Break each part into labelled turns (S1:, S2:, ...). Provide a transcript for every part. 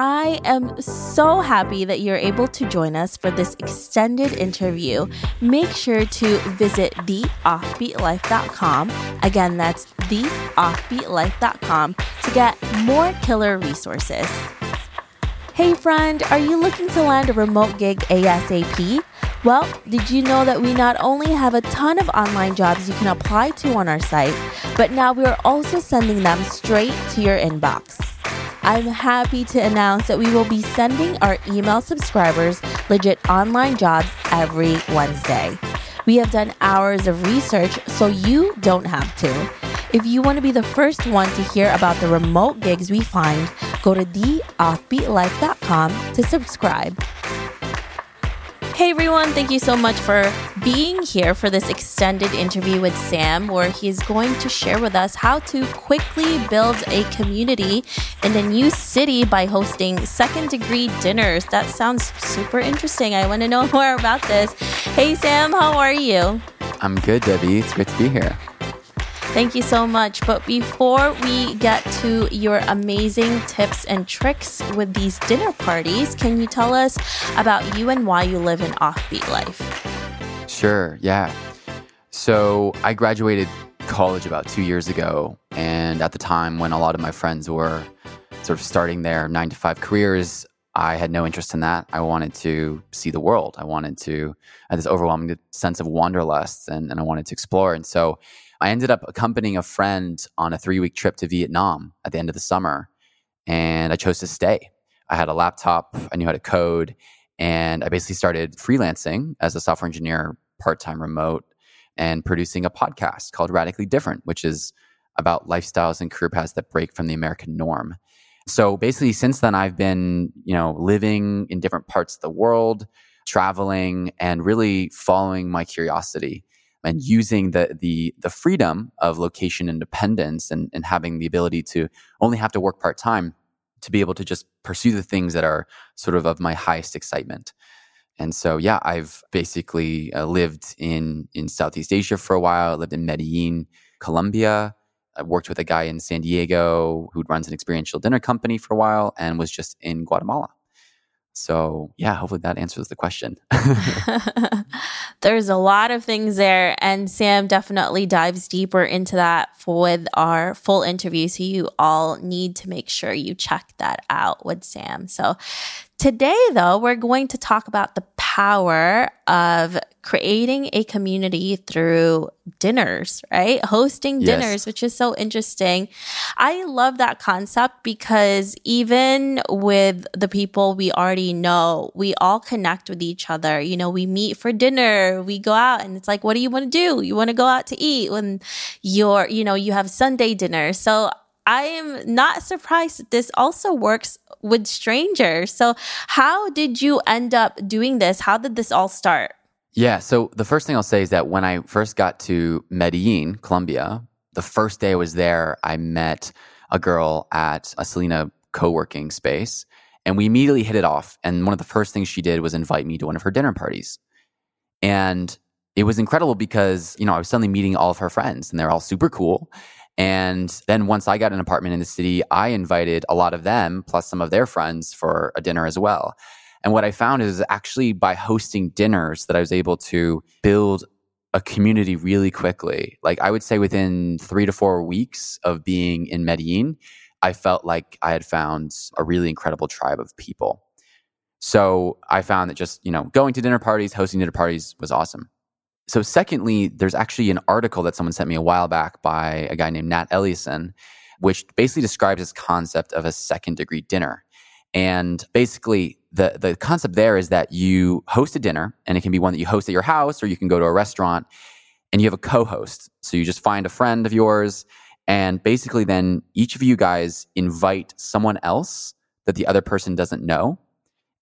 S1: I am so happy that you're able to join us for this extended interview. Make sure to visit theoffbeatlife.com. Again, that's theoffbeatlife.com to get more killer resources. Hey, friend, are you looking to land a remote gig ASAP? Well, did you know that we not only have a ton of online jobs you can apply to on our site, but now we are also sending them straight to your inbox? I'm happy to announce that we will be sending our email subscribers legit online jobs every Wednesday. We have done hours of research so you don't have to. If you want to be the first one to hear about the remote gigs we find, go to theoffbeatlife.com to subscribe. Hey everyone, thank you so much for being here for this extended interview with Sam, where he's going to share with us how to quickly build a community in a new city by hosting second degree dinners. That sounds super interesting. I want to know more about this. Hey Sam, how are you?
S2: I'm good, Debbie. It's great to be here.
S1: Thank you so much. But before we get to your amazing tips and tricks with these dinner parties, can you tell us about you and why you live an offbeat life?
S2: Sure, yeah. So I graduated college about two years ago. And at the time when a lot of my friends were sort of starting their nine to five careers, I had no interest in that. I wanted to see the world. I wanted to, I had this overwhelming sense of wanderlust and, and I wanted to explore. And so I ended up accompanying a friend on a three week trip to Vietnam at the end of the summer, and I chose to stay. I had a laptop, I knew how to code, and I basically started freelancing as a software engineer, part time remote, and producing a podcast called Radically Different, which is about lifestyles and career paths that break from the American norm. So basically, since then, I've been, you know, living in different parts of the world, traveling, and really following my curiosity and using the the the freedom of location independence and, and having the ability to only have to work part time to be able to just pursue the things that are sort of of my highest excitement. And so, yeah, I've basically uh, lived in in Southeast Asia for a while. I lived in Medellin, Colombia. I worked with a guy in San Diego who runs an experiential dinner company for a while, and was just in Guatemala. So, yeah, hopefully that answers the question.
S1: There's a lot of things there, and Sam definitely dives deeper into that with our full interview. So, you all need to make sure you check that out with Sam. So, Today, though, we're going to talk about the power of creating a community through dinners, right? Hosting yes. dinners, which is so interesting. I love that concept because even with the people we already know, we all connect with each other. You know, we meet for dinner, we go out, and it's like, what do you want to do? You want to go out to eat when you're, you know, you have Sunday dinner. So I am not surprised this also works with strangers. So, how did you end up doing this? How did this all start?
S2: Yeah. So, the first thing I'll say is that when I first got to Medellin, Colombia, the first day I was there, I met a girl at a Selina co working space. And we immediately hit it off. And one of the first things she did was invite me to one of her dinner parties. And it was incredible because, you know, I was suddenly meeting all of her friends and they're all super cool. And then once I got an apartment in the city, I invited a lot of them, plus some of their friends, for a dinner as well. And what I found is actually by hosting dinners that I was able to build a community really quickly. Like I would say within three to four weeks of being in Medellin, I felt like I had found a really incredible tribe of people. So I found that just, you know, going to dinner parties, hosting dinner parties was awesome. So, secondly, there's actually an article that someone sent me a while back by a guy named Nat Eliason, which basically describes this concept of a second degree dinner. And basically, the, the concept there is that you host a dinner, and it can be one that you host at your house, or you can go to a restaurant, and you have a co host. So, you just find a friend of yours, and basically, then each of you guys invite someone else that the other person doesn't know,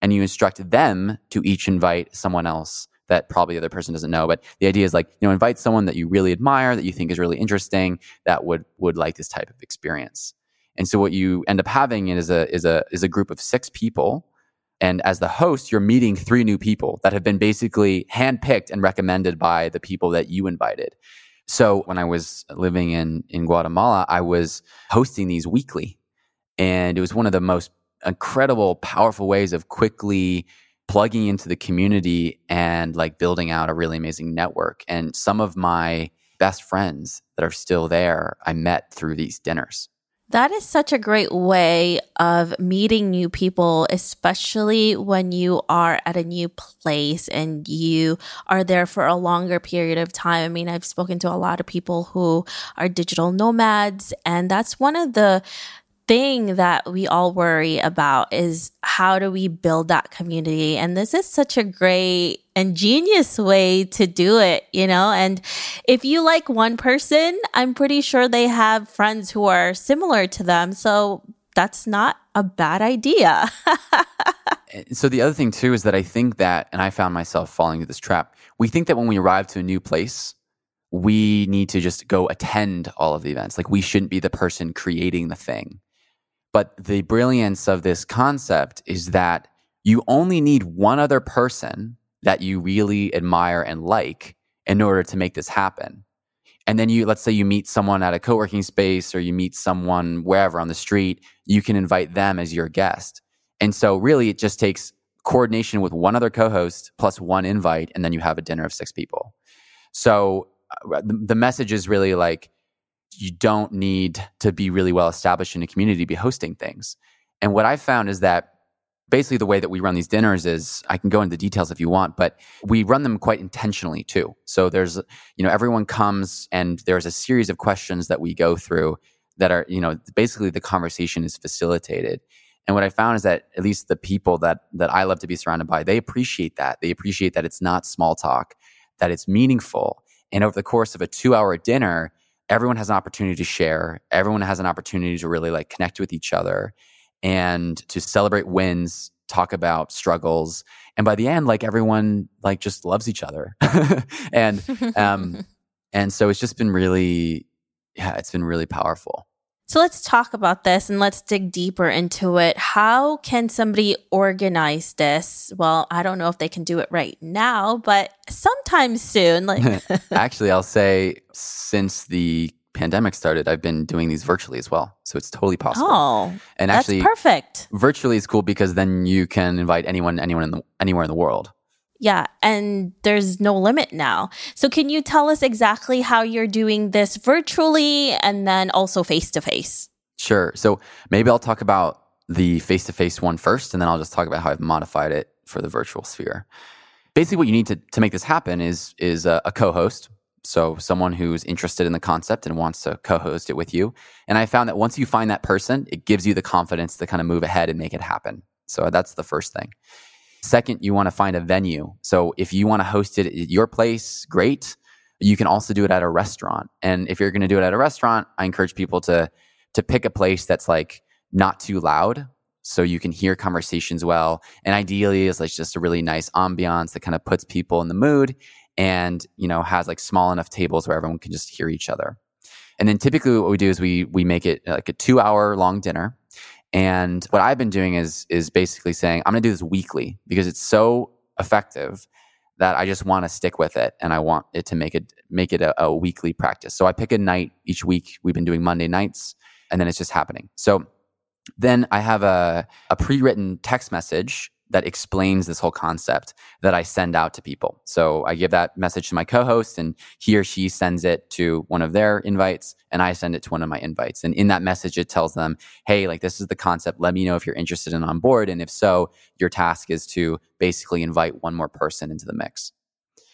S2: and you instruct them to each invite someone else that probably the other person doesn't know. But the idea is like, you know, invite someone that you really admire, that you think is really interesting, that would would like this type of experience. And so what you end up having is a is a is a group of six people. And as the host, you're meeting three new people that have been basically handpicked and recommended by the people that you invited. So when I was living in in Guatemala, I was hosting these weekly. And it was one of the most incredible, powerful ways of quickly plugging into the community and like building out a really amazing network. And some of my best friends that are still there, I met through these dinners.
S1: That is such a great way of meeting new people, especially when you are at a new place and you are there for a longer period of time. I mean, I've spoken to a lot of people who are digital nomads, and that's one of the thing that we all worry about is how do we build that community? And this is such a great and genius way to do it, you know? And if you like one person, I'm pretty sure they have friends who are similar to them. So that's not a bad idea.
S2: so the other thing too is that I think that, and I found myself falling into this trap. We think that when we arrive to a new place, we need to just go attend all of the events. Like we shouldn't be the person creating the thing. But the brilliance of this concept is that you only need one other person that you really admire and like in order to make this happen. And then you, let's say you meet someone at a co working space or you meet someone wherever on the street, you can invite them as your guest. And so, really, it just takes coordination with one other co host plus one invite, and then you have a dinner of six people. So, uh, the, the message is really like you don't need to be really well established in a community to be hosting things. And what I found is that basically the way that we run these dinners is I can go into the details if you want, but we run them quite intentionally too. So there's, you know, everyone comes and there's a series of questions that we go through that are, you know, basically the conversation is facilitated. And what I found is that at least the people that that I love to be surrounded by, they appreciate that. They appreciate that it's not small talk, that it's meaningful. And over the course of a 2-hour dinner, everyone has an opportunity to share. Everyone has an opportunity to really like connect with each other and to celebrate wins, talk about struggles. And by the end, like everyone like just loves each other. and um and so it's just been really yeah, it's been really powerful.
S1: So let's talk about this and let's dig deeper into it. How can somebody organize this? Well, I don't know if they can do it right now, but sometime soon. Like
S2: Actually, I'll say since the pandemic started, I've been doing these virtually as well. So it's totally possible.
S1: Oh, and actually, perfect.
S2: Virtually is cool because then you can invite anyone, anyone in the, anywhere in the world.
S1: Yeah, and there's no limit now. So, can you tell us exactly how you're doing this virtually and then also face to face?
S2: Sure. So, maybe I'll talk about the face to face one first, and then I'll just talk about how I've modified it for the virtual sphere. Basically, what you need to, to make this happen is, is a, a co host. So, someone who's interested in the concept and wants to co host it with you. And I found that once you find that person, it gives you the confidence to kind of move ahead and make it happen. So, that's the first thing. Second, you want to find a venue. So if you want to host it at your place, great. You can also do it at a restaurant. And if you're going to do it at a restaurant, I encourage people to to pick a place that's like not too loud so you can hear conversations well. And ideally is like just a really nice ambiance that kind of puts people in the mood and, you know, has like small enough tables where everyone can just hear each other. And then typically what we do is we we make it like a 2 hour long dinner and what I've been doing is is basically saying I'm going to do this weekly because it's so effective that I just want to stick with it and I want it to make it make it a, a, weekly practice. So I pick a night each week. We've been doing Monday nights and then it's just happening. So then I have a, a pre-written text message that explains this whole concept that I send out to people. So I give that message to my co-host and he or she sends it to one of their invites and I send it to one of my invites. And in that message it tells them, "Hey, like this is the concept. Let me know if you're interested and on board and if so, your task is to basically invite one more person into the mix."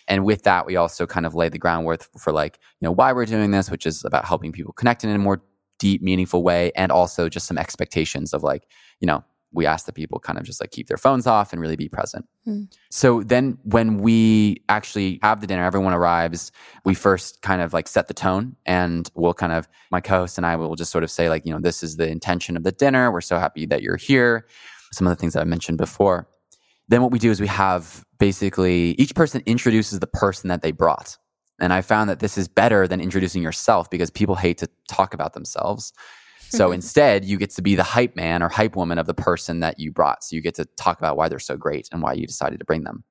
S2: And with that, we also kind of lay the groundwork for like, you know, why we're doing this, which is about helping people connect in a more deep, meaningful way, and also just some expectations of like, you know, we ask the people kind of just like keep their phones off and really be present. Mm. So then when we actually have the dinner, everyone arrives, we first kind of like set the tone and we'll kind of, my co-host and I will just sort of say like, you know, this is the intention of the dinner. We're so happy that you're here. Some of the things that I mentioned before. Then what we do is we have basically each person introduces the person that they brought. And I found that this is better than introducing yourself because people hate to talk about themselves. So mm-hmm. instead, you get to be the hype man or hype woman of the person that you brought. So you get to talk about why they're so great and why you decided to bring them.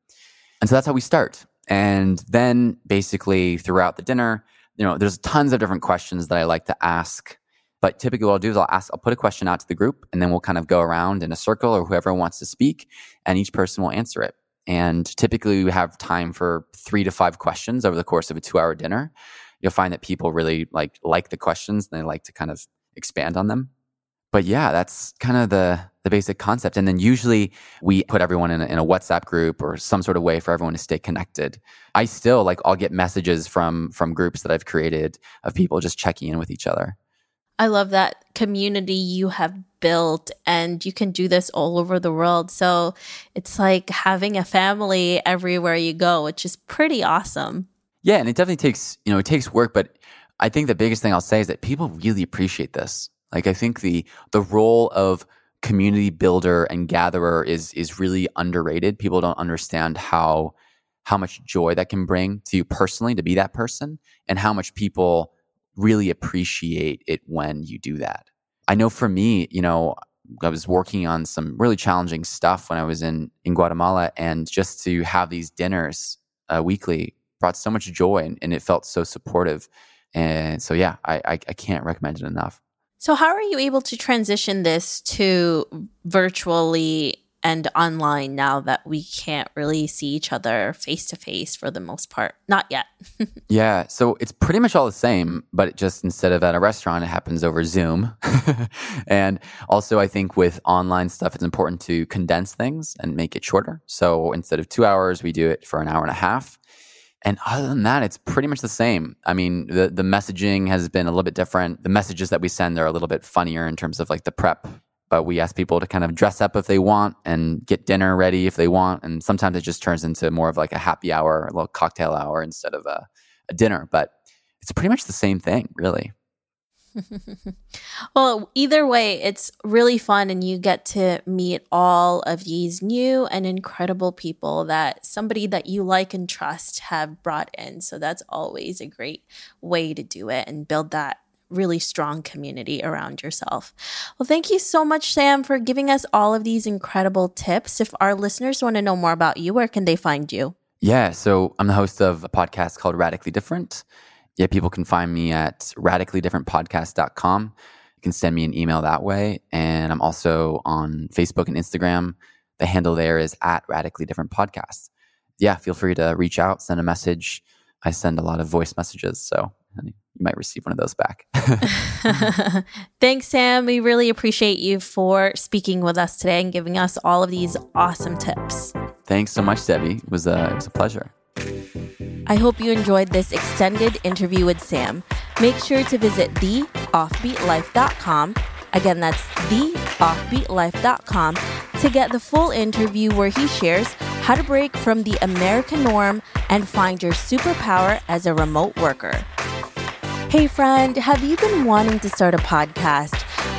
S2: And so that's how we start. And then basically throughout the dinner, you know, there's tons of different questions that I like to ask But typically, what I'll do is I'll ask, I'll put a question out to the group, and then we'll kind of go around in a circle or whoever wants to speak, and each person will answer it. And typically, we have time for three to five questions over the course of a two-hour dinner. You'll find that people really like like the questions, and they like to kind of expand on them. But yeah, that's kind of the the basic concept. And then usually we put everyone in a, in a WhatsApp group or some sort of way for everyone to stay connected. I still like I'll get messages from from groups that I've created of people just checking in with each other.
S1: I love that community you have built and you can do this all over the world. So it's like having a family everywhere you go, which is pretty awesome.
S2: Yeah, and it definitely takes, you know, it takes work, but I think the biggest thing I'll say is that people really appreciate this. Like I think the the role of community builder and gatherer is is really underrated. People don't understand how how much joy that can bring to you personally to be that person and how much people really appreciate it when you do that. I know for me, you know, I was working on some really challenging stuff when I was in in Guatemala, and just to have these dinners uh, weekly brought so much joy, and, and, it felt so supportive. And so, yeah, I, I, I can't recommend it enough.
S1: So, how are you able to transition this to virtually and online now that we can't really see each other face to face for the most part. Not yet.
S2: yeah. So it's pretty much all the same, but it just instead of at a restaurant, it happens over Zoom. and also, I think with online stuff, it's important to condense things and make it shorter. So instead of two hours, we do it for an hour and a half. And other than that, it's pretty much the same. I mean, the, the messaging has been a little bit different. The messages that we send are a little bit funnier in terms of like the prep but we ask people to kind of dress up if they want and get dinner ready if they want. And sometimes it just turns into more of like a happy hour, a little cocktail hour instead of a, a dinner. But it's pretty much the same thing, really.
S1: well, either way, it's really fun, and you get to meet all of these new and incredible people that somebody that you like and trust have brought in. So that's always a great way to do it and build that really strong community around yourself. Well, thank you so much, Sam, for giving us all of these incredible tips. If our listeners want to know more about you, where can they find you?
S2: Yeah, so I'm the host of a podcast called Radically Different. Yeah, people can find me at radicallydifferentpodcast.com. You can send me an email that way. And I'm also on Facebook and Instagram. The handle there is at Radically Different Podcast. Yeah, feel free to reach out, send a message. I send a lot of voice messages. So you might receive one of those back.
S1: Thanks, Sam. We really appreciate you for speaking with us today and giving us all of these awesome tips.
S2: Thanks so much, Debbie. It was a, it was a pleasure.
S1: I hope you enjoyed this extended interview with Sam. Make sure to visit theoffbeatlife.com. Again, that's theoffbeatlife.com to get the full interview where he shares how to break from the American norm and find your superpower as a remote worker. Hey, friend, have you been wanting to start a podcast?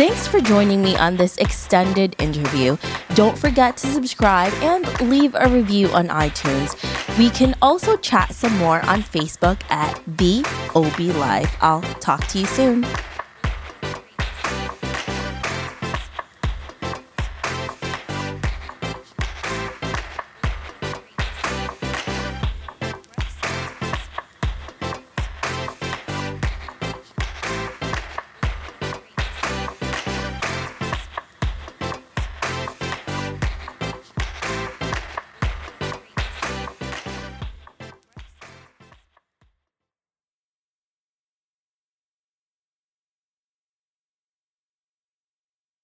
S1: Thanks for joining me on this extended interview. Don't forget to subscribe and leave a review on iTunes. We can also chat some more on Facebook at The OB Life. I'll talk to you soon.